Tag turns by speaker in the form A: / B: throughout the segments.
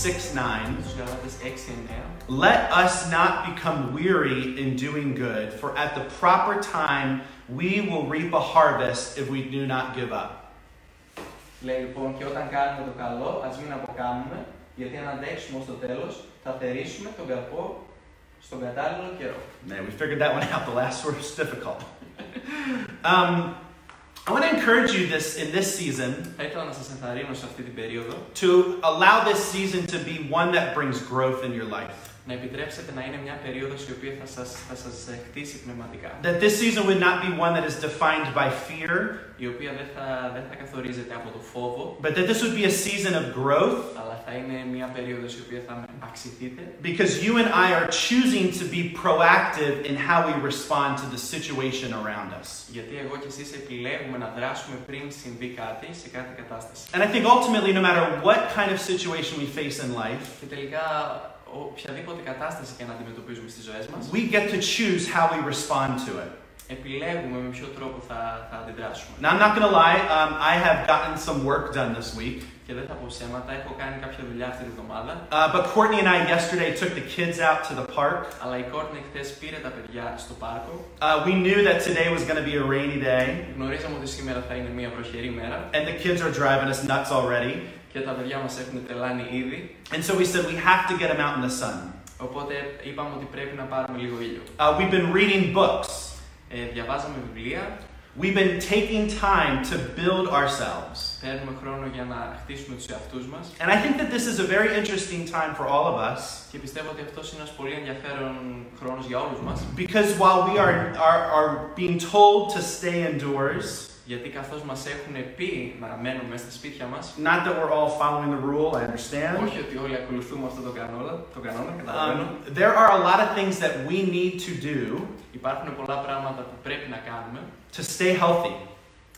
A: 6 9.
B: Στους Γαλάτες 6-9.
A: Let us not become weary in doing good, for at the proper time we will reap a harvest if we do not give up.
B: Λέει λοιπόν και όταν κάνουμε το καλό, ας μην αποκάμουμε, γιατί αν αντέξουμε ως το τέλος, θα θερήσουμε τον καρπό στον κατάλληλο καιρό.
A: Man, we figured that one out. The last word was difficult. um, I want to encourage you this in this season to allow this season to be one that brings growth in your life.
B: Να επιτρέψετε να είναι μια περίοδος η οποία θα σας, θα σας ε, χτίσει πνευματικά.
A: That this season would not be one that is defined by fear,
B: Η οποία δεν θα, δεν θα καθορίζεται από το φόβο,
A: but that this would be a season of growth
B: αλλά θα είναι μια περίοδος η οποία θα αξιθείτε.
A: because you and I are choosing to be proactive in how we respond to the situation around us.
B: Γιατί εγώ και εσείς επιλέγουμε να δράσουμε πριν συμβεί κάτι σε κάθε κατάσταση.
A: And I think ultimately, no matter what kind of situation we face in life,
B: Και τελικά οποιαδήποτε κατάσταση και να αντιμετωπίζουμε στις ζωές μας,
A: we get to choose how we respond to it.
B: επιλέγουμε με ποιο τρόπο θα, θα αντιδράσουμε.
A: Now, I'm not going to lie, um, I have gotten some work done this week.
B: Και δεν θα πω ψέματα, έχω κάνει κάποια δουλειά αυτή τη βδομάδα,
A: Uh, but Courtney and I yesterday took the kids out to the park.
B: αλλά η Κόρτνη χθες πήρε τα παιδιά στο πάρκο.
A: Uh, we knew that today was going to be a rainy day,
B: Γνωρίζαμε ότι σήμερα θα είναι μια βροχερή μέρα
A: and the kids are driving us nuts already.
B: και τα παιδιά μας έχουν τελάνει ήδη.
A: And so we said we have to get them out in the sun.
B: Οπότε είπαμε ότι πρέπει να πάρουμε λίγο ήλιο.
A: Uh, we've been reading books.
B: Ε, διαβάζαμε βιβλία,
A: We've been taking time to build ourselves.
B: παίρνουμε χρόνο για να χτίσουμε τους εαυτούς μας
A: And I think that this is a very interesting time for all of us
B: και πιστεύω ότι αυτός είναι ένας πολύ ενδιαφέρον χρόνος για όλους μας
A: because while we are, are, are being told to stay indoors,
B: γιατί καθώς μας έχουν πει να μένουμε μέσα στα σπίτια μας
A: not that we're all following the rule, I understand.
B: όχι ότι όλοι ακολουθούμε αυτό το κανόνα, το κανόνα καταλαβαίνω.
A: Um, there are a lot of things that we need to do
B: Υπάρχουν πολλά πράγματα που πρέπει να κάνουμε
A: to stay healthy.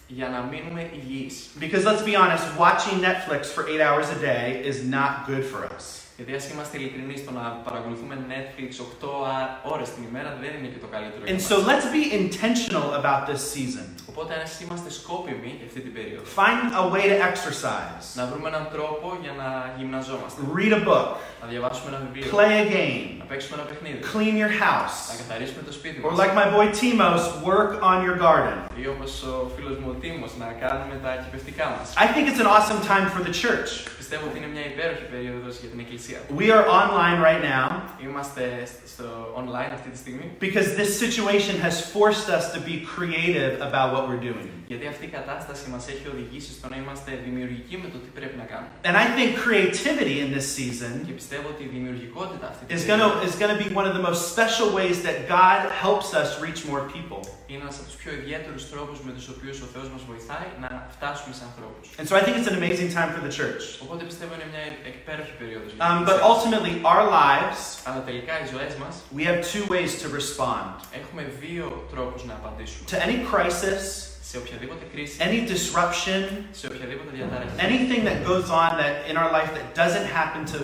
B: για να μείνουμε υγιείς.
A: Because let's be honest, watching Netflix for eight hours a day is not good for us.
B: Γιατί ας είμαστε ειλικρινείς, το να παρακολουθούμε Netflix 8 α- ώρες την ημέρα δεν είναι και το καλύτερο για
A: And
B: μας.
A: so let's be intentional about this season.
B: Οπότε ας είμαστε σκόπιμοι για αυτή την περίοδο.
A: Find a way to exercise,
B: Να βρούμε έναν τρόπο για να γυμναζόμαστε.
A: read a book,
B: Να διαβάσουμε ένα βιβλίο.
A: play a game,
B: Να παίξουμε ένα παιχνίδι.
A: clean your
B: Να
A: house,
B: καθαρίσουμε το σπίτι
A: or
B: μας.
A: like my boy Timos, work on your garden.
B: Ή όπως ο φίλος μου ο Τίμος, να κάνουμε τα κυπευτικά μας.
A: I think it's an awesome time for the church.
B: Πιστεύω ότι είναι μια υπέροχη περίοδος για την Εκκλησία.
A: We are online right now
B: Είμαστε στο online αυτή τη στιγμή.
A: because this situation has forced us to be creative about what we're doing.
B: Γιατί αυτή η κατάσταση μας έχει οδηγήσει στο να είμαστε δημιουργικοί με το τι πρέπει να κάνουμε.
A: And I think creativity in this
B: Και
A: season
B: πιστεύω ότι η δημιουργικότητα αυτή τη
A: is going to is going to be one of the most special ways that God helps us reach more people.
B: είναι ένας από τους πιο ιδιαίτερους τρόπους με τους οποίους ο Θεός μας βοηθάει να φτάσουμε σε ανθρώπους.
A: And so I think it's an amazing time for the church.
B: Οπότε πιστεύω είναι μια υπέροχη περίοδος. για την
A: Um, but
B: Εκκλησία.
A: ultimately, our lives,
B: Αλλά τελικά οι ζωές μας
A: we have two ways to respond
B: έχουμε δύο τρόπους να απαντήσουμε.
A: to any crisis,
B: Σε οποιαδήποτε κρίση,
A: any disruption,
B: σε οποιαδήποτε διαταραχή,
A: anything that goes on that in our life that doesn't happen to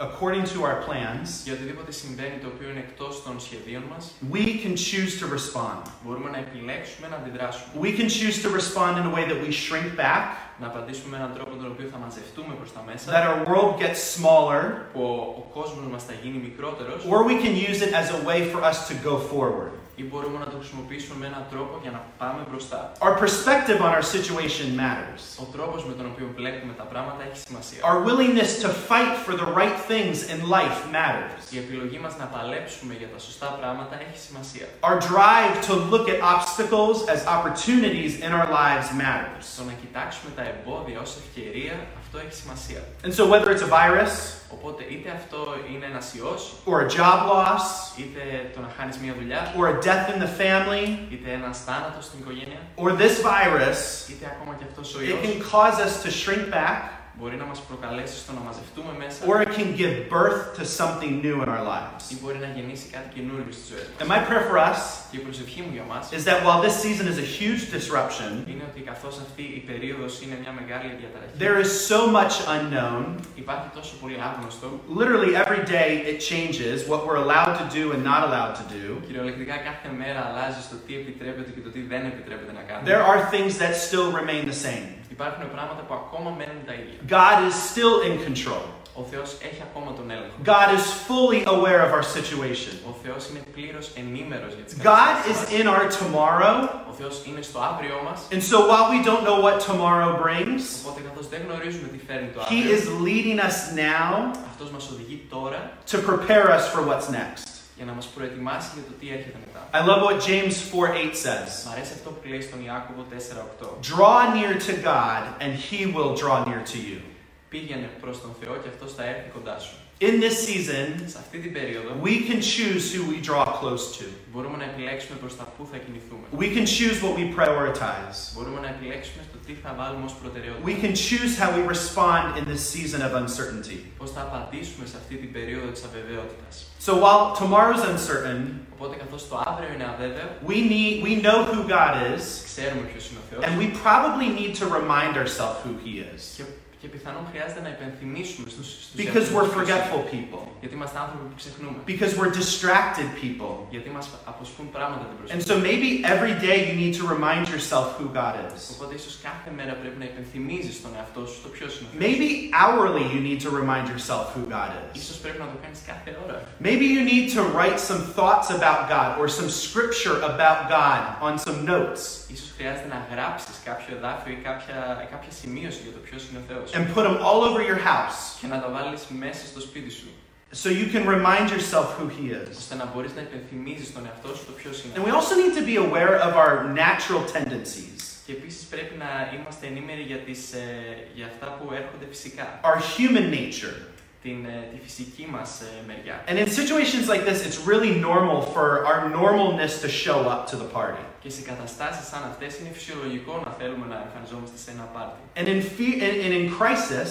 A: according to our plans,
B: για οτιδήποτε συμβαίνει το οποίο είναι εκτός των σχεδίων μας,
A: we can choose to respond.
B: μπορούμε να επιλέξουμε να αντιδράσουμε.
A: We can choose to respond in a way that we shrink back,
B: Να απαντήσουμε με έναν τρόπο τον οποίο θα μαζευτούμε προς τα μέσα,
A: that our world gets smaller,
B: που ο, ο κόσμος μας θα γίνει μικρότερος,
A: or we can use it as a way for us to go forward.
B: Ή μπορούμε να το χρησιμοποιήσουμε με έναν τρόπο για να πάμε μπροστά.
A: Our perspective on our situation matters.
B: Ο τρόπος με τον οποίο βλέπουμε τα πράγματα έχει σημασία.
A: Our willingness to fight for the right things in life matters.
B: Η επιλογή μας να παλέψουμε για τα σωστά πράγματα έχει σημασία.
A: Our drive to look at obstacles as opportunities in our lives matters.
B: Το να κοιτάξουμε τα εμπόδια ως ευκαιρία, αυτό έχει σημασία.
A: And so, whether it's a virus,
B: Οπότε είτε αυτό είναι ένας ιός,
A: or a job loss,
B: είτε το να χάνεις μια δουλειά,
A: or a death in the family,
B: είτε ένας θάνατος στην οικογένεια,
A: or this virus,
B: είτε ακόμα και αυτός ο
A: it
B: ιός,
A: can cause us to shrink back,
B: μπορεί να μας προκαλέσει στο να μαζευτούμε μέσα
A: or it can give birth to something new in our lives.
B: ή μπορεί να γεννήσει κάτι καινούριο στις ζωές μας.
A: And my prayer for us;
B: Και η προσευχή μου για μας
A: is that while this season is a huge disruption,
B: είναι ότι καθώς αυτή η περίοδος είναι μια μεγάλη διαταραχή,
A: there is so much unknown.
B: υπάρχει τόσο πολύ άγνωστο,
A: Literally every day it changes what we're allowed to do and not allowed to do.
B: κυριολεκτικά κάθε μέρα αλλάζει το τι επιτρέπεται και το τι δεν επιτρέπεται να κάνουμε.
A: There are things that still remain the same.
B: Υπάρχουν πράγματα που ακόμα μένουν τα ίδια.
A: God is still in control.
B: Ο Θεός έχει ακόμα τον έλεγχο.
A: God is fully aware of our situation.
B: Ο Θεός είναι πλήρως ενήμερος για τις
A: God
B: καταστάσεις
A: is
B: μας.
A: in our tomorrow.
B: Ο Θεός είναι στο αύριο μας.
A: And so while we don't know what tomorrow brings,
B: Οπότε καθώς δεν γνωρίζουμε τι φέρνει το
A: He
B: αύριο,
A: is leading us now
B: αυτός μας οδηγεί τώρα
A: to prepare us for what's next.
B: για να μας προετοιμάσει για το τι έρχεται μετά.
A: I love what James 4 8 says.
B: Μ' αρέσει αυτό που λέει στον Ιάκωβο 4.8.
A: Draw near to God, and He will draw near to you.
B: Πήγαινε προς τον Θεό και αυτός θα έρθει κοντά σου.
A: In this season,
B: Σε αυτή την περίοδο
A: we can choose who we draw close to.
B: μπορούμε να επιλέξουμε προς τα πού θα κινηθούμε.
A: We can choose what we prioritize.
B: Μπορούμε να επιλέξουμε στο τι θα βάλουμε ως
A: We
B: προτεραιότητα.
A: can choose how we respond in this season of uncertainty.
B: Πώς θα απαντήσουμε σε αυτή την περίοδο της αβεβαιότητας.
A: So while tomorrow's uncertain,
B: Οπότε καθώς το αύριο είναι αβέβαιο,
A: we need we know who God is,
B: ξέρουμε ποιος είναι ο Θεός
A: and we probably need to remind ourselves who He is.
B: και, και πιθανόν χρειάζεται να υπενθυμίσουμε στους, στους
A: Because
B: εαυτούς
A: we're
B: μας ποιος είναι.
A: forgetful people.
B: Γιατί είμαστε άνθρωποι που ξεχνούμε.
A: Because we're distracted people.
B: Γιατί μας αποσπούν πράγματα την
A: And
B: προσοχή.
A: so maybe every day you need to remind yourself who God is.
B: Οπότε ίσως κάθε μέρα πρέπει να υπενθυμίζεις τον εαυτό σου το ποιος είναι ο Θεός.
A: Maybe hourly you need to remind yourself who God is.
B: Ίσως πρέπει να το κάνεις κάθε ώρα.
A: Maybe you need to write some thoughts about God or some scripture about God on some notes
B: Ίσως χρειάζεται να γράψεις κάποιο εδάφιο ή κάποια, κάποια σημείωση για το ποιος είναι ο Θεός.
A: and put them all over your house
B: Και να τα βάλεις μέσα στο σπίτι σου.
A: so you can remind yourself who He is.
B: ώστε να μπορείς να υπενθυμίζεις τον εαυτό σου το ποιος είναι.
A: And we also need to be aware of our natural tendencies,
B: Και επίσης πρέπει να είμαστε ενήμεροι για, τις, ε, για αυτά που έρχονται φυσικά.
A: our human nature.
B: Την, ε, τη φυσική μας ε, μεριά.
A: And in situations like this, it's really normal for our normalness to show up to the party.
B: Και σε καταστάσεις σαν αυτές είναι φυσιολογικό να θέλουμε να εμφανιζόμαστε σε ένα πάρτι.
A: And in, fe- and, and in crisis,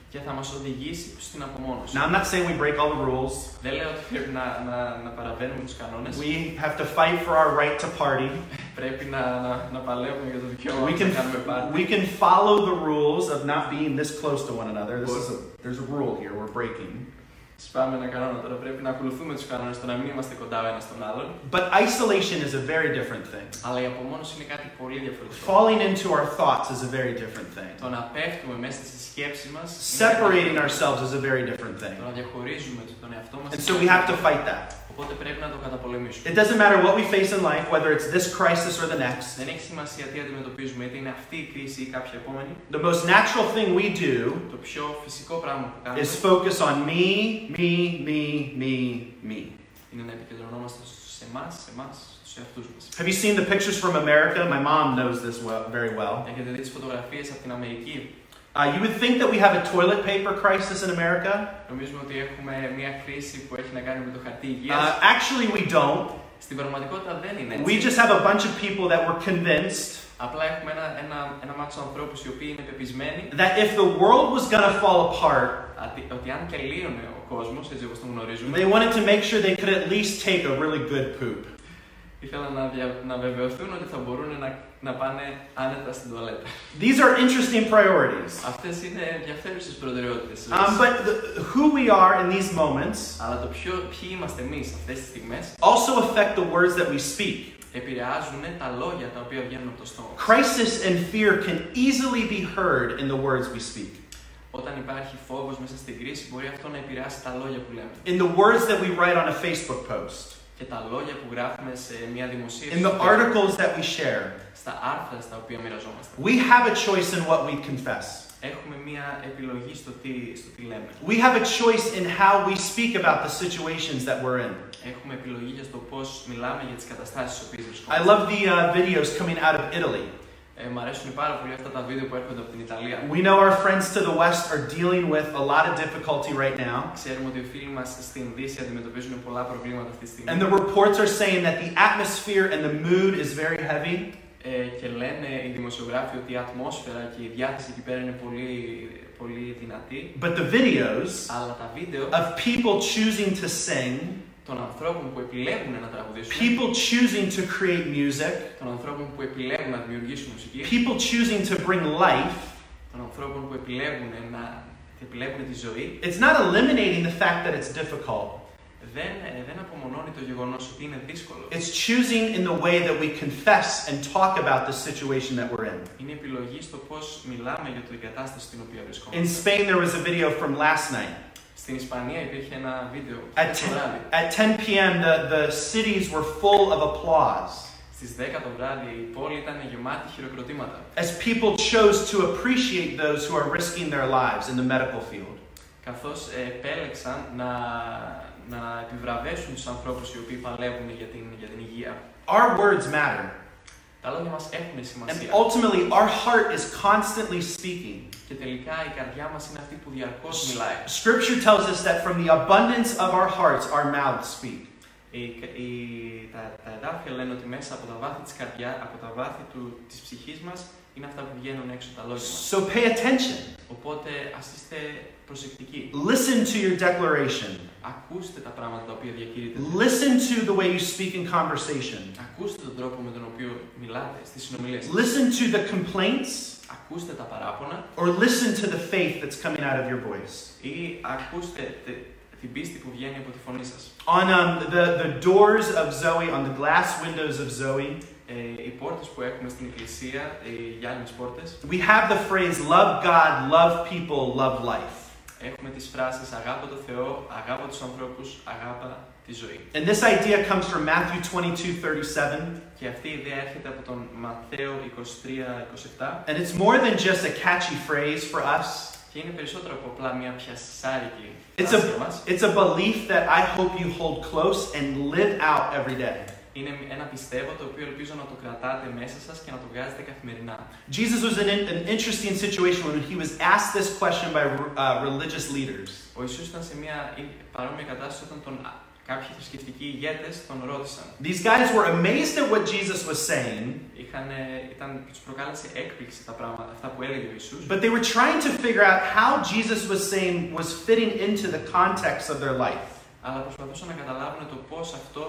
B: και θα μας οδηγήσει στην απομόνωση.
A: Now, I'm not saying we break all the rules.
B: Δεν λέω ότι πρέπει να, να, να παραβαίνουμε τους κανόνες.
A: We have to fight for our right to party.
B: Πρέπει να, να, να παλεύουμε για το δικαίωμα
A: We
B: μας
A: can,
B: να κάνουμε πάρτι.
A: we can follow the rules of not being this close to one another. This is a, there's a rule here we're breaking.
B: Σπάμε ένα κανόνα τώρα. Πρέπει να ακολουθούμε τους κανόνες, το να μην είμαστε κοντά ο ένας τον άλλον.
A: But isolation is a very different thing.
B: Αλλά η απομόνωση είναι κάτι πολύ διαφορετικό.
A: Falling into our thoughts is a very different thing.
B: Το να πέφτουμε μέσα στη σκέψη μας. είναι
A: Separating
B: κάτι
A: ourselves is a very different thing.
B: Το να διαχωρίζουμε τον εαυτό μας.
A: And so we have to fight that.
B: Οπότε πρέπει να το καταπολεμήσουμε.
A: It doesn't matter what we face in life, whether it's this crisis or the next.
B: Δεν έχει σημασία τι αντιμετωπίζουμε, είτε είναι αυτή η κρίση ή κάποια επόμενη.
A: The most natural thing we do
B: Το πιο φυσικό πράγμα που κάνουμε
A: is focus on me, me, me, me, me.
B: είναι να επικεντρωνόμαστε σε εμά, σε εμά, στου εαυτού μα.
A: Have you seen the pictures from America? My mom knows this well, very well.
B: Έχετε δει τι φωτογραφίε από την Αμερική.
A: Uh, you would think that we have a toilet paper crisis in America.
B: Νομίζουμε ότι έχουμε μια κρίση που έχει να κάνει με το χαρτί υγεία.
A: Uh, actually, we don't.
B: Στην πραγματικότητα δεν είναι
A: We
B: έτσι.
A: just have a bunch of people that were convinced
B: Απλά έχουμε ένα, ένα, ένα μάτσο ανθρώπου οι οποίοι είναι πεπισμένοι
A: that if the world was going to fall apart,
B: ότι, ότι αν και λύωνε ο κόσμο, έτσι όπω τον γνωρίζουμε,
A: they wanted to make sure they could at least take a really good poop.
B: ήθελαν να, δια, να βεβαιωθούν ότι θα μπορούν να, να πάνε άνετα στην τουαλέτα.
A: These are interesting priorities.
B: Αυτέ είναι ενδιαφέρουσε προτεραιότητε.
A: Um, but the, who we are in these moments
B: Αλλά το ποιο, ποιοι είμαστε εμεί αυτέ τι στιγμέ
A: also affect the words that we speak.
B: επηρεάζουν τα λόγια τα οποία βγαίνουν από το στόμα. μας.
A: Crisis and fear can easily be heard in the words we speak,
B: Όταν υπάρχει φόβος μέσα στην κρίση, μπορεί αυτό να επηρεάσει τα λόγια που λέμε.
A: in the words that we write on a Facebook post,
B: Και τα λόγια που γράφουμε σε μια δημοσίευση.
A: in the articles that we share.
B: Στα άρθρα στα οποία μοιραζόμαστε.
A: We have a choice in what we confess.
B: Έχουμε μια επιλογή στο τι, στο τι λέμε.
A: We have a choice in how we speak about the situations that we're in.
B: Έχουμε επιλογή για το πώς μιλάμε για τις καταστάσεις στις οποίες
A: I
B: βρισκόμαστε.
A: love the uh, videos coming out of Italy.
B: Ε, μ' αρέσουν πάρα πολύ αυτά τα βίντεο που έρχονται από την Ιταλία.
A: We know our friends to the west are dealing with a lot of difficulty right now.
B: Ξέρουμε ότι οι φίλοι μας στην Δύση αντιμετωπίζουν πολλά προβλήματα αυτή τη στιγμή.
A: And the reports are saying that the atmosphere and the mood is very heavy.
B: Ε, και λένε οι δημοσιογράφοι ότι η ατμόσφαιρα και η διάθεση εκεί πέρα είναι πολύ, πολύ δυνατή,
A: but the videos
B: αλλά τα βίντεο
A: of people choosing to sing,
B: των ανθρώπων που επιλέγουν να τραγουδήσουν,
A: people choosing to create music,
B: των ανθρώπων που επιλέγουν να δημιουργήσουν μουσική,
A: people choosing to bring life,
B: των ανθρώπων που επιλέγουν να επιλέγουν τη ζωή,
A: it's not eliminating the fact that it's difficult.
B: δεν, ε, δεν απομονώνει το γεγονός ότι είναι δύσκολο.
A: It's choosing in the way that we confess and talk about the situation that we're in.
B: Είναι επιλογή στο πώς μιλάμε για την κατάσταση στην οποία
A: In
B: βρισκόμαστε.
A: Spain, there was a video from last night.
B: Στην Ισπανία υπήρχε ένα βίντεο
A: At
B: το
A: 10,
B: βράδυ.
A: at 10 p.m., the, the cities were full of applause
B: Στις 10 το βράδυ η πόλη ήταν γεμάτη χειροκροτήματα.
A: as people chose to appreciate those who are risking their lives in the medical field.
B: Καθώς ε, επέλεξαν να, να επιβραβεύσουν τους ανθρώπους οι οποίοι παλεύουν για την, για την υγεία.
A: Our words matter, and
B: σημασία.
A: ultimately, our heart is constantly speaking.
B: Και τελικά η καρδιά μας είναι αυτή που διαρκώς μιλάει.
A: Scripture tells us that from the abundance of our hearts, our mouths speak.
B: Η, η, τα, τα εδάφια λένε ότι μέσα από τα βάθη της καρδιά, από τα βάθη του, της ψυχής μας, είναι αυτά που βγαίνουν έξω τα λόγια μας.
A: So pay attention.
B: Οπότε ας είστε προσεκτικοί.
A: Listen to your declaration.
B: Ακούστε τα πράγματα τα οποία διακηρύτετε.
A: Listen to the way you speak in conversation.
B: Ακούστε τον τρόπο με τον οποίο μιλάτε στις συνομιλίες σας.
A: Listen to the complaints
B: Ακούστε τα παράπονα
A: or listen to the faith that's coming out of your voice.
B: ή ακούστε τε- την πίστη που βγαίνει από τη φωνή σας.
A: On um, the, the doors of Zoe, on the glass windows of Zoe,
B: Ε, οι πόρτες που έχουμε στην εκκλησία, οι γυάλινες πόρτες,
A: we have the phrase love God, love people, love life.
B: έχουμε τις φράσεις αγάπα το Θεό, αγάπα τους ανθρώπους, αγάπα τη ζωή.
A: And this idea comes from Matthew 22 37.
B: Και αυτή η ιδέα έρχεται από τον Ματθαίο 23-27
A: And it's more than just a catchy phrase for us,
B: και είναι περισσότερο από απλά μια πιασάρικη
A: It's
B: φράση για μας.
A: it's a belief that I hope you hold close and live out every day.
B: Είναι ένα πιστεύω το οποίο ελπίζω να το κρατάτε μέσα σας και να το βγάζετε καθημερινά.
A: Jesus was in an, an interesting situation when he was asked this question by uh, religious leaders.
B: Ο Ιησούς ήταν σε μια παρόμοια κατάσταση όταν τον, κάποιοι θρησκευτικοί ηγέτες τον ρώτησαν.
A: These guys were amazed at what Jesus was saying,
B: Είχαν, ήταν, τους προκάλεσε έκπληξη τα πράγματα, αυτά που έλεγε ο Ιησούς.
A: but they were trying to figure out how Jesus was saying was fitting into the context of their life.
B: αλλά προσπαθούσαν να καταλάβουν το πώς αυτό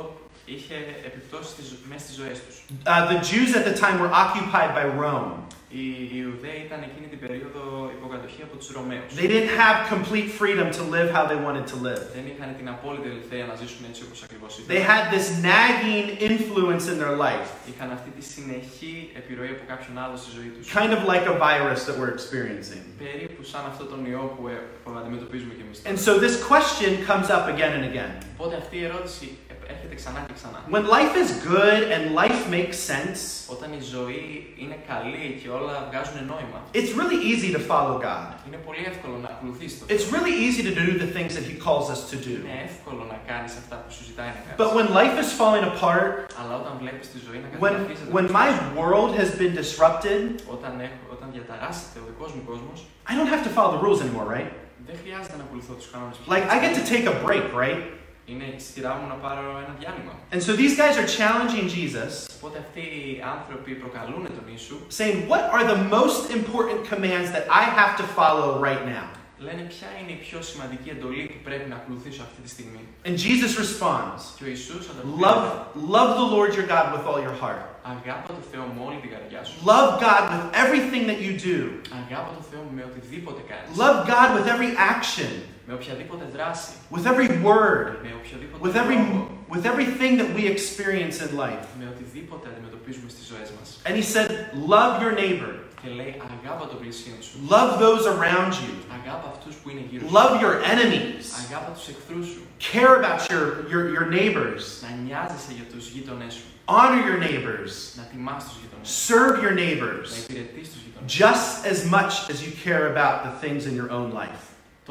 B: είχε επιπτώσεις στις, ζω- μέσα στις ζωές τους.
A: Uh, the Jews at the time were occupied by Rome.
B: Οι Ιουδαίοι ήταν εκείνη την περίοδο υποκατοχή από τους Ρωμαίους.
A: They didn't have complete freedom to live how they wanted to live.
B: Δεν είχαν την απόλυτη ελευθερία να ζήσουν έτσι όπως ακριβώς
A: They
B: ήθελαν.
A: had this nagging influence in their life,
B: Είχαν αυτή τη συνεχή επιρροή από κάποιον άλλο στη ζωή τους.
A: kind of like a virus that we're experiencing.
B: Περίπου σαν αυτό τον ιό που, ε, που αντιμετωπίζουμε κι εμείς. τώρα.
A: And so this question comes up again and again.
B: Οπότε αυτή η ερώτηση ε, έρχεται ξανά και ξανά.
A: When life is good and life makes sense,
B: Όταν η ζωή είναι καλή και όλα βγάζουν νόημα,
A: it's really easy to follow God.
B: είναι πολύ εύκολο να ακολουθείς το
A: It's really easy to do the things that He calls us to do.
B: Είναι εύκολο να κάνεις αυτά που σου ζητάει να κάνεις.
A: But when life is falling apart,
B: Αλλά όταν βλέπεις τη ζωή να
A: when,
B: καταστρέφεται,
A: when my world has been disrupted,
B: όταν, έχω, όταν διαταράσσεται ο δικός μου κόσμος,
A: I don't have to follow the rules anymore, right?
B: δεν χρειάζεται να ακολουθώ τους κανόνες.
A: Like, I get to take a break, right?
B: Είναι η σειρά μου να πάρω ένα διάλειμμα.
A: And so these guys are challenging Jesus,
B: Οπότε αυτοί οι άνθρωποι προκαλούν τον Ιησού,
A: saying, What are the most important commands that I have to follow right now?
B: Λένε ποια είναι η πιο σημαντική εντολή που πρέπει να ακολουθήσω αυτή τη στιγμή;
A: And Jesus responds,
B: Και ο Ιησούς ανταποκρίνεται,
A: Love, love the Lord your God with all your heart.
B: αγάπα το Θεό με όλη την καρδιά σου.
A: Love God with everything that you do.
B: Αγάπα το Θεό με οτιδήποτε κάνεις.
A: Love God with every action,
B: Με οποιαδήποτε δράση.
A: with every word,
B: Με οποιοδήποτε
A: with every
B: λόγο.
A: with everything that we experience in life.
B: Με οτιδήποτε αντιμετωπίζουμε στις ζωές μας.
A: And he said, Love your neighbor.
B: Και λέει αγάπα τον πλησίον σου.
A: Love those around you.
B: Αγάπα αυτούς που είναι γύρω σου.
A: Love your enemies.
B: Αγάπα τους εχθρούς σου.
A: Care about your, your, your neighbors.
B: Να νοιάζεσαι για τους γείτονές σου.
A: Honor your neighbors.
B: Να τιμάς τους γείτονές σου.
A: Serve your
B: Να
A: neighbors
B: υπηρετείς τους γείτονές σου.
A: just as much as you care about the things in your own life.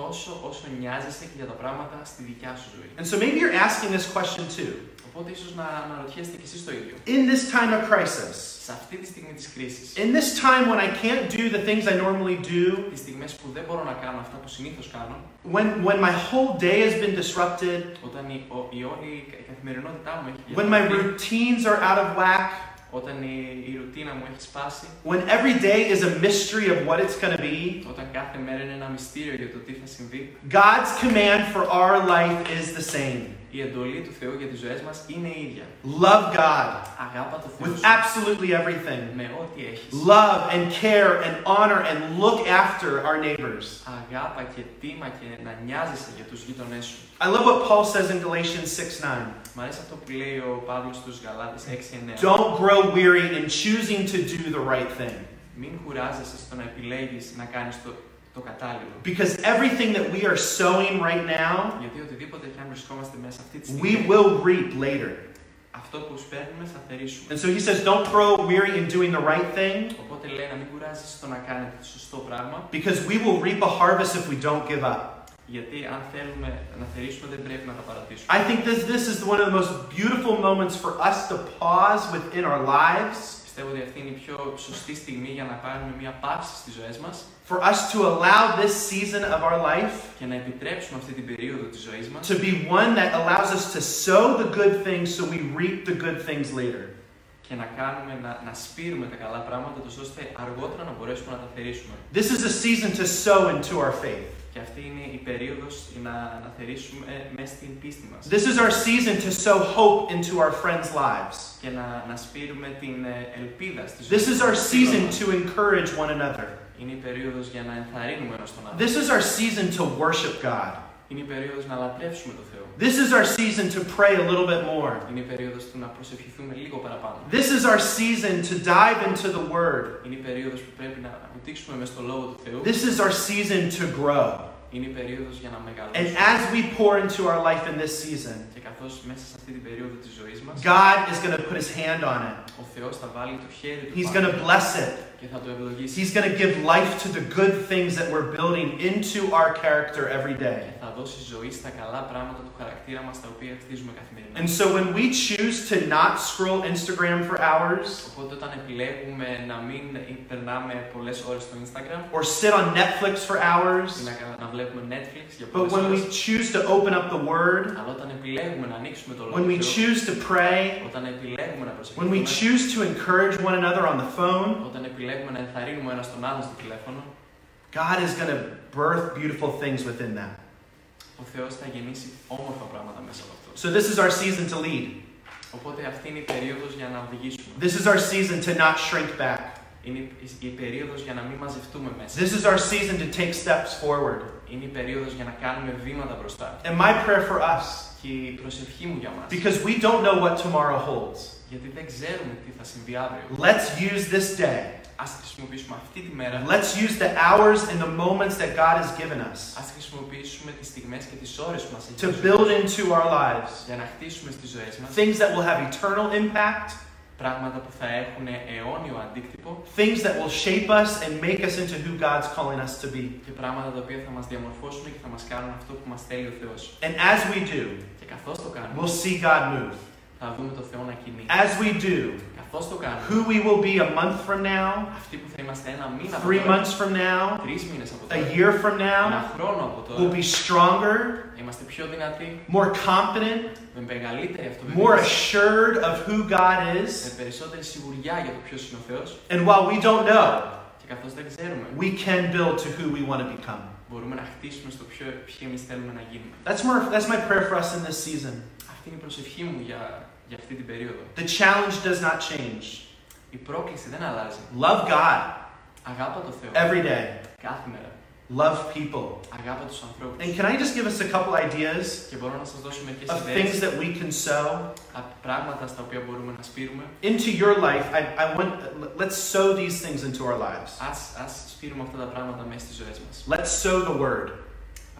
B: Τόσο όσο νοιάζεσαι και για τα πράγματα στη δικιά σου ζωή.
A: And so maybe you're asking this question too.
B: Οπότε ίσως να αναρωτιέστε κι εσείς το ίδιο.
A: In this time of crisis,
B: Σε αυτή τη στιγμή της κρίσης,
A: in this time when I can't do the things I normally do,
B: τις στιγμές που δεν μπορώ να κάνω αυτά που συνήθως κάνω,
A: when, when my whole day has been disrupted,
B: όταν η, ο- η όλη η καθημερινότητά μου έχει
A: when my
B: διαταραχθεί,
A: routines are out of whack,
B: Όταν η, η ρουτίνα μου έχει σπάσει,
A: when every day is a mystery of what it's going to be,
B: όταν κάθε μέρα είναι ένα μυστήριο για το τι θα συμβεί,
A: God's command for our life is the same
B: η εντολή του Θεού για τις ζωές μας είναι η ίδια.
A: love God
B: Αγάπα το Θεό
A: with
B: σου
A: absolutely everything,
B: με ό,τι έχεις.
A: love and care and honor and look after our neighbors.
B: Αγάπα και τίμα και να νοιάζεσαι για τους γείτονές σου.
A: I love what Paul says in Galatians 6 9.
B: Μ' αρέσει αυτό που λέει ο Παύλος στους Γαλάτες 6-9.
A: Don't grow weary in choosing to do the right thing.
B: Μην κουράζεσαι στο να επιλέγεις να κάνεις το, το κατάλληλο.
A: Because everything that we are sowing right now,
B: Γιατί οτιδήποτε και αν βρισκόμαστε μέσα αυτή τη
A: we
B: στιγμή,
A: will reap later.
B: αυτό που σπέρνουμε θα θερήσουμε.
A: And so he says, don't grow weary in doing the right thing
B: Οπότε λέει να μην κουράζεσαι στο να κάνετε το σωστό πράγμα,
A: because we will reap a harvest if we don't give up.
B: γιατί αν θέλουμε να θερήσουμε δεν πρέπει να τα παρατήσουμε.
A: I think this, this is one of the most beautiful moments for us to pause within our lives,
B: Πιστεύω ότι αυτή είναι η πιο σωστή στιγμή για να πάρουμε μια παύση στις ζωές μας
A: for us to allow this season of our life
B: και να επιτρέψουμε αυτή την περίοδο της ζωής μας
A: to be one that allows us to sow the good things so we reap the good things later.
B: και να κάνουμε, να, να σπείρουμε τα καλά πράγματα, τόσο ώστε αργότερα να μπορέσουμε να τα θερήσουμε.
A: This is a season to sow into our faith.
B: Και αυτή είναι η περίοδος να, να θερήσουμε μέσα στην πίστη μας.
A: This is our season to sow hope into our friends' lives.
B: Και να, να σπείρουμε την ε, ελπίδα στη ζωή
A: This is
B: των
A: our
B: φίλων
A: season
B: μας.
A: to encourage one another.
B: Είναι η περίοδος για να ενθαρρύνουμε ένας τον άλλον.
A: This is our season to worship God.
B: Είναι η περίοδος να λατρεύσουμε τον Θεό.
A: This is our season to pray a little bit more.
B: Είναι η περίοδος του να προσευχηθούμε λίγο παραπάνω.
A: This is our season to dive into the Word.
B: Είναι η περίοδος που πρέπει να βουτήξουμε μες στο Λόγο του Θεού.
A: This is our season to grow.
B: Είναι η περίοδος για να
A: And
B: μεγαλώσουμε.
A: as we pour into our life in this season,
B: Και καθώς μέσα σε αυτή την περίοδο της ζωής μας,
A: God is going to put His hand on it.
B: ο Θεός θα βάλει το χέρι του
A: He's
B: πάνω
A: going to bless it. He's going to give life to the good things that we're building into our character every day. And so when we choose to not scroll Instagram for hours, or sit on Netflix for hours, but when we choose to open up the Word, when we choose to pray, when we choose to encourage one another on the phone,
B: όταν επιλέγουμε να ενθαρρύνουμε ένας τον άλλον στο τηλέφωνο,
A: God is going to birth beautiful things within that.
B: ο Θεός θα γεννήσει όμορφα πράγματα μέσα από αυτό.
A: So this is our season to lead.
B: Οπότε αυτή είναι η περίοδος για να οδηγήσουμε.
A: This is our season to not shrink back.
B: Είναι η- η περίοδος για να μην μαζευτούμε μέσα.
A: This is our season to take steps forward.
B: Είναι η περίοδος για να κάνουμε βήματα μπροστά.
A: And my prayer for us,
B: Και η προσευχή μου για μας,
A: because we don't know what tomorrow holds,
B: γιατί δεν ξέρουμε τι θα συμβεί αύριο.
A: let's use this day.
B: Ας χρησιμοποιήσουμε αυτή τη μέρα,
A: Let's use the hours and the moments that God has given us
B: ας χρησιμοποιήσουμε τις στιγμές και τις ώρες που μας έχει
A: to
B: δώσει
A: build into our lives
B: για να χτίσουμε στις ζωές μας
A: things that will have eternal impact,
B: πράγματα που θα έχουν αιώνιο αντίκτυπο
A: things that will shape us and make us into who God's calling us to be.
B: και πράγματα τα οποία θα μας διαμορφώσουν και θα μας κάνουν αυτό που μας θέλει ο Θεός.
A: And as we do,
B: Και καθώς το κάνουμε,
A: we'll see God move.
B: θα δούμε το Θεό να κινεί.
A: As we do,
B: Καθώς το κάνουμε,
A: who we will be a month from now,
B: αυτοί που θα είμαστε ένα μήνα από
A: three
B: τώρα,
A: months from now,
B: τρεις μήνες από
A: a
B: τώρα,
A: year from
B: ένα
A: now,
B: χρόνο από
A: will
B: τώρα,
A: be stronger,
B: είμαστε πιο δυνατοί,
A: more confident,
B: με μεγαλύτερη
A: more
B: αυτοβεβαίωση,
A: assured of who God
B: με
A: is.
B: περισσότερη σιγουριά για το ποιος είναι ο Θεός
A: And while we don't know,
B: και καθώς δεν ξέρουμε,
A: we can build to who we want to become.
B: μπορούμε να χτίσουμε στο ποιο, ποιοι εμείς θέλουμε να γίνουμε.
A: That's more that's my prayer for us in this season.
B: Αυτή είναι η προσευχή μου για, για αυτή την περίοδο.
A: The challenge does not change.
B: Η πρόκληση δεν αλλάζει.
A: Love God
B: Αγάπα το Θεό
A: every day.
B: κάθε μέρα.
A: Love people.
B: Αγάπα τους ανθρώπους.
A: And can I just give us a couple ideas
B: Και μπορώ να σας δώσω μερικές
A: of things
B: ιδέες
A: that we can sow
B: από πράγματα στα οποία μπορούμε να σπείρουμε.
A: into your life? I, I want let's sow these things into our lives.
B: Ας, ας σπείρουμε αυτά τα πράγματα μέσα στις ζωές μας.
A: Let's sow the word.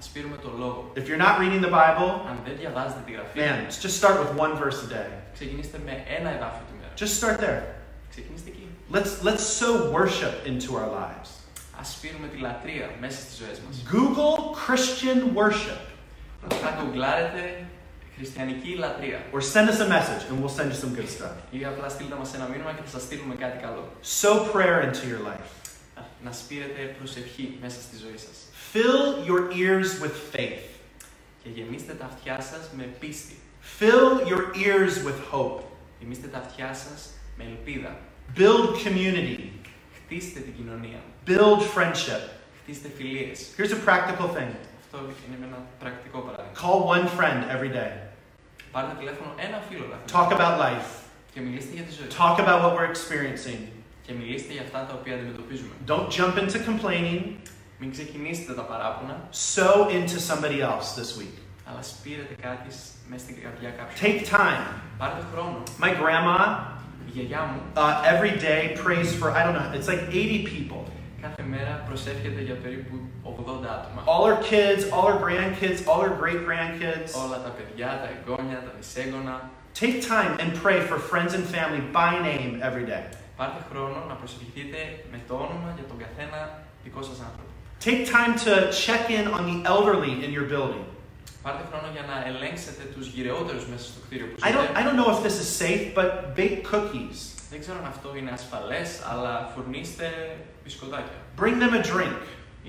B: Ας σπείρουμε το λόγο.
A: If you're not reading the Bible,
B: Αν δεν διαβάζετε τη γραφή,
A: man, just start with one verse a day.
B: ξεκινήστε με ένα εδάφιο τη μέρα.
A: Just start there.
B: Ξεκινήστε εκεί.
A: Let's let's sow worship into our lives.
B: Ας σπείρουμε τη λατρεία μέσα στις ζωές μας.
A: Google Christian worship
B: Θα γκουγκλάρετε χριστιανική λατρεία.
A: or send us a message and we'll send you some good stuff.
B: Ή απλά στείλτε μας ένα μήνυμα και θα σας στείλουμε κάτι καλό.
A: Sow prayer into your life.
B: Να σπείρετε προσευχή μέσα στη ζωή σας.
A: Fill your ears with faith.
B: Και γεμίστε τα αυτιά σας με πίστη.
A: Fill your ears with hope.
B: Γεμίστε τα αυτιά σας με ελπίδα.
A: Build community.
B: Χτίστε την κοινωνία.
A: Build friendship.
B: Χτίστε φιλίες.
A: Here's a practical thing
B: Αυτό είναι ένα πρακτικό παράδειγμα.
A: call one friend every day.
B: Πάρτε τηλέφωνο ένα φίλο κάθε
A: Talk
B: μέρα
A: about life,
B: και μιλήστε για τη ζωή.
A: talk about what we're experiencing.
B: Και μιλήστε για αυτά τα οποία αντιμετωπίζουμε.
A: Don't jump into complaining.
B: Μην ξεκινήσετε τα παράπονα,
A: Sow into somebody else this week.
B: αλλά σπείρετε κάτι μέσα στην καρδιά κάποιου.
A: Take time.
B: Πάρτε χρόνο.
A: My grandma
B: Η γιαγιά μου
A: uh, every day prays for, I don't know, it's like 80 people.
B: κάθε μέρα προσεύχεται για περίπου 80 άτομα.
A: All her kids, all her grandkids, all her great grandkids.
B: Όλα τα παιδιά, τα εγγόνια, τα μισέγγωνα.
A: Take time and pray for friends and family by name every day.
B: Πάρτε χρόνο να προσευχηθείτε με το όνομα για τον καθένα δικό σας άνθρωπο.
A: Take time to check in on the elderly in your building.
B: Πάρτε χρόνο για να ελέγξετε τους γυρεότερους μέσα στο κτίριο που
A: I don't, I
B: ζείτε.
A: don't know if this is safe, but bake cookies.
B: Δεν ξέρω αν αυτό είναι ασφαλές, αλλά φουρνίστε μπισκοτάκια.
A: Bring them a drink.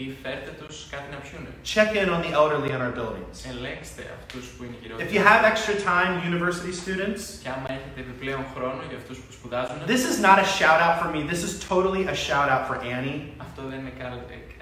B: Ή φέρτε τους κάτι να πιούνε.
A: Check in on the elderly in our buildings.
B: Ελέγξτε αυτούς που είναι
A: If
B: γυρεότεροι.
A: you have extra time, university students,
B: Και άμα έχετε επιπλέον χρόνο για αυτούς που σπουδάζουν,
A: this is not a shout out for me. This is totally a shout out for Annie.
B: αυτό δεν είναι κάλ-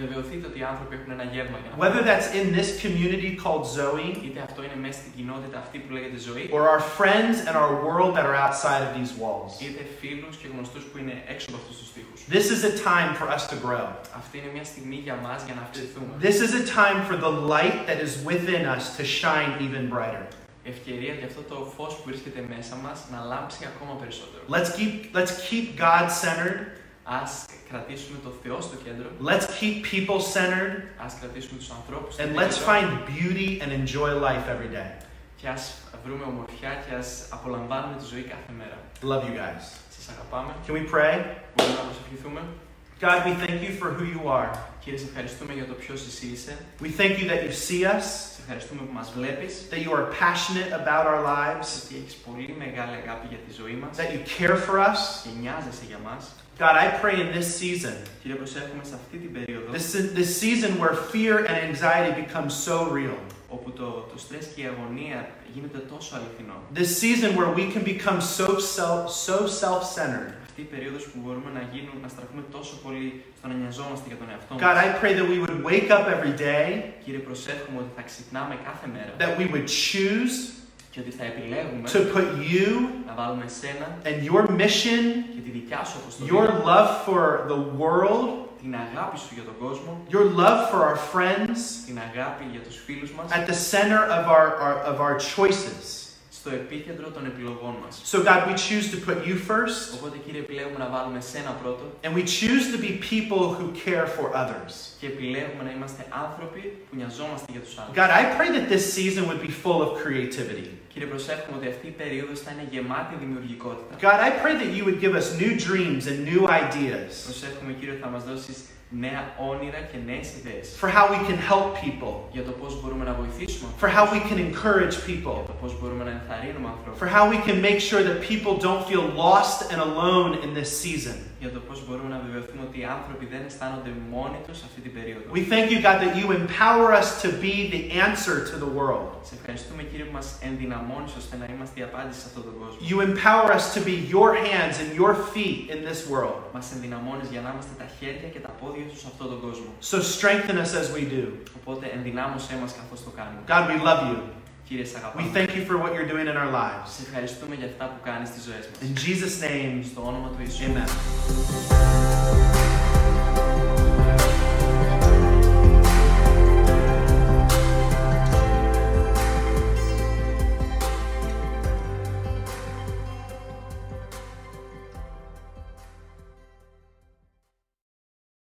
B: Βεβαιωθείτε ότι οι άνθρωποι έχουν ένα γεύμα για να
A: Whether
B: φάνε.
A: that's in this community called Zoe,
B: Είτε αυτό είναι μέσα στην κοινότητα αυτή που λέγεται ζωή,
A: or our friends and our world that are outside of these walls.
B: είτε φίλους και γνωστούς που είναι έξω από αυτούς τους τοίχους.
A: This is a time for us to grow.
B: Αυτή είναι μια στιγμή για μας για να αυξηθούμε.
A: This is a time for the light that is within us to shine even brighter.
B: Ευκαιρία για αυτό το φως που βρίσκεται μέσα μας να λάμψει ακόμα περισσότερο.
A: Let's keep let's keep God centered.
B: Ας κρατήσουμε το Θεό στο κέντρο,
A: Let's keep people centered.
B: ας κρατήσουμε τους ανθρώπους στο
A: And let's
B: κέντρο
A: find beauty and enjoy life every day.
B: και ας βρούμε ομορφιά και ας απολαμβάνουμε τη ζωή κάθε μέρα.
A: Love you guys.
B: Σας αγαπάμε,
A: Can we pray?
B: μπορούμε να προσευχηθούμε.
A: God, we thank you for who you are.
B: Κύριε, σε ευχαριστούμε για το ποιος εσύ είσαι.
A: We thank you that you see us,
B: Σε ευχαριστούμε που μας βλέπεις.
A: that you are passionate about our lives,
B: Ότι έχεις πολύ μεγάλη αγάπη για τη ζωή μας
A: that you care for us.
B: και νοιάζεσαι για μας.
A: God, I pray in this season,
B: Κύριε, προσεύχομαι σε αυτή την περίοδο
A: this, this season where fear and anxiety become so real,
B: όπου το, το στρες και η αγωνία γίνεται τόσο αληθινό.
A: this season where we can become so self, so self-centered.
B: Αυτή η περίοδος που μπορούμε να γίνουμε, να στραφούμε τόσο πολύ στο να νοιαζόμαστε για τον εαυτό μας.
A: God, I pray that we would wake up every day,
B: Κύριε, προσεύχομαι ότι θα ξυπνάμε κάθε μέρα
A: that we would choose
B: και ότι θα επιλέγουμε
A: to put you
B: να βάλουμε σένα
A: and your mission,
B: και τη δικιά σου αποστολή,
A: your love for the world,
B: την αγάπη σου για τον κόσμο,
A: your love for our friends
B: την αγάπη για τους φίλους μας,
A: at the center of our, our, of our choices.
B: στο επίκεντρο των επιλογών μας.
A: So, God, we choose to put you first,
B: Οπότε, Κύριε, επιλέγουμε να βάλουμε σένα πρώτο
A: and we choose to be people who care for others.
B: και επιλέγουμε να είμαστε άνθρωποι που νοιαζόμαστε για τους άλλους.
A: God, I pray that this season would be full of creativity.
B: Κύριε, προσεύχομαι ότι αυτή η περίοδος θα είναι γεμάτη δημιουργικότητα.
A: God, I pray that you would give us new dreams and new ideas
B: Προσεύχομαι, Κύριε, ότι θα μας δώσεις νέα όνειρα και νέες ιδέες
A: for how we can help people,
B: για το πώς μπορούμε να βοηθήσουμε
A: for how
B: ανθρώπους,
A: we can encourage
B: για
A: people,
B: το πώς μπορούμε να ενθαρρύνουμε ανθρώπους,
A: for how we can make sure that people don't feel lost and alone in this season.
B: Για το πώς μπορούμε να βεβαιωθούμε ότι οι άνθρωποι δεν αισθάνονται μόνοι τους αυτή την περίοδο.
A: We thank you, God, that you empower us to be the answer to the world.
B: Σε ευχαριστούμε, Κύριε, που μας ενδυναμώνεις ώστε να είμαστε η απάντηση σε αυτόν τον κόσμο.
A: You empower us to be your hands and your feet in this world.
B: Μας ενδυναμώνεις για να είμαστε τα χέρια και τα πόδια σου σε αυτόν τον κόσμο.
A: So strengthen us as we do.
B: Οπότε ενδυνάμωσέ μας καθώς το κάνουμε.
A: God, we love you.
B: Κύριε, σε
A: We
B: αγαπάμε.
A: thank you for what you're doing in our lives.
B: Σε ευχαριστούμε για αυτά που κάνεις στις ζωές μας.
A: In Jesus' name,
B: Στο όνομα του Ιησού.
A: amen.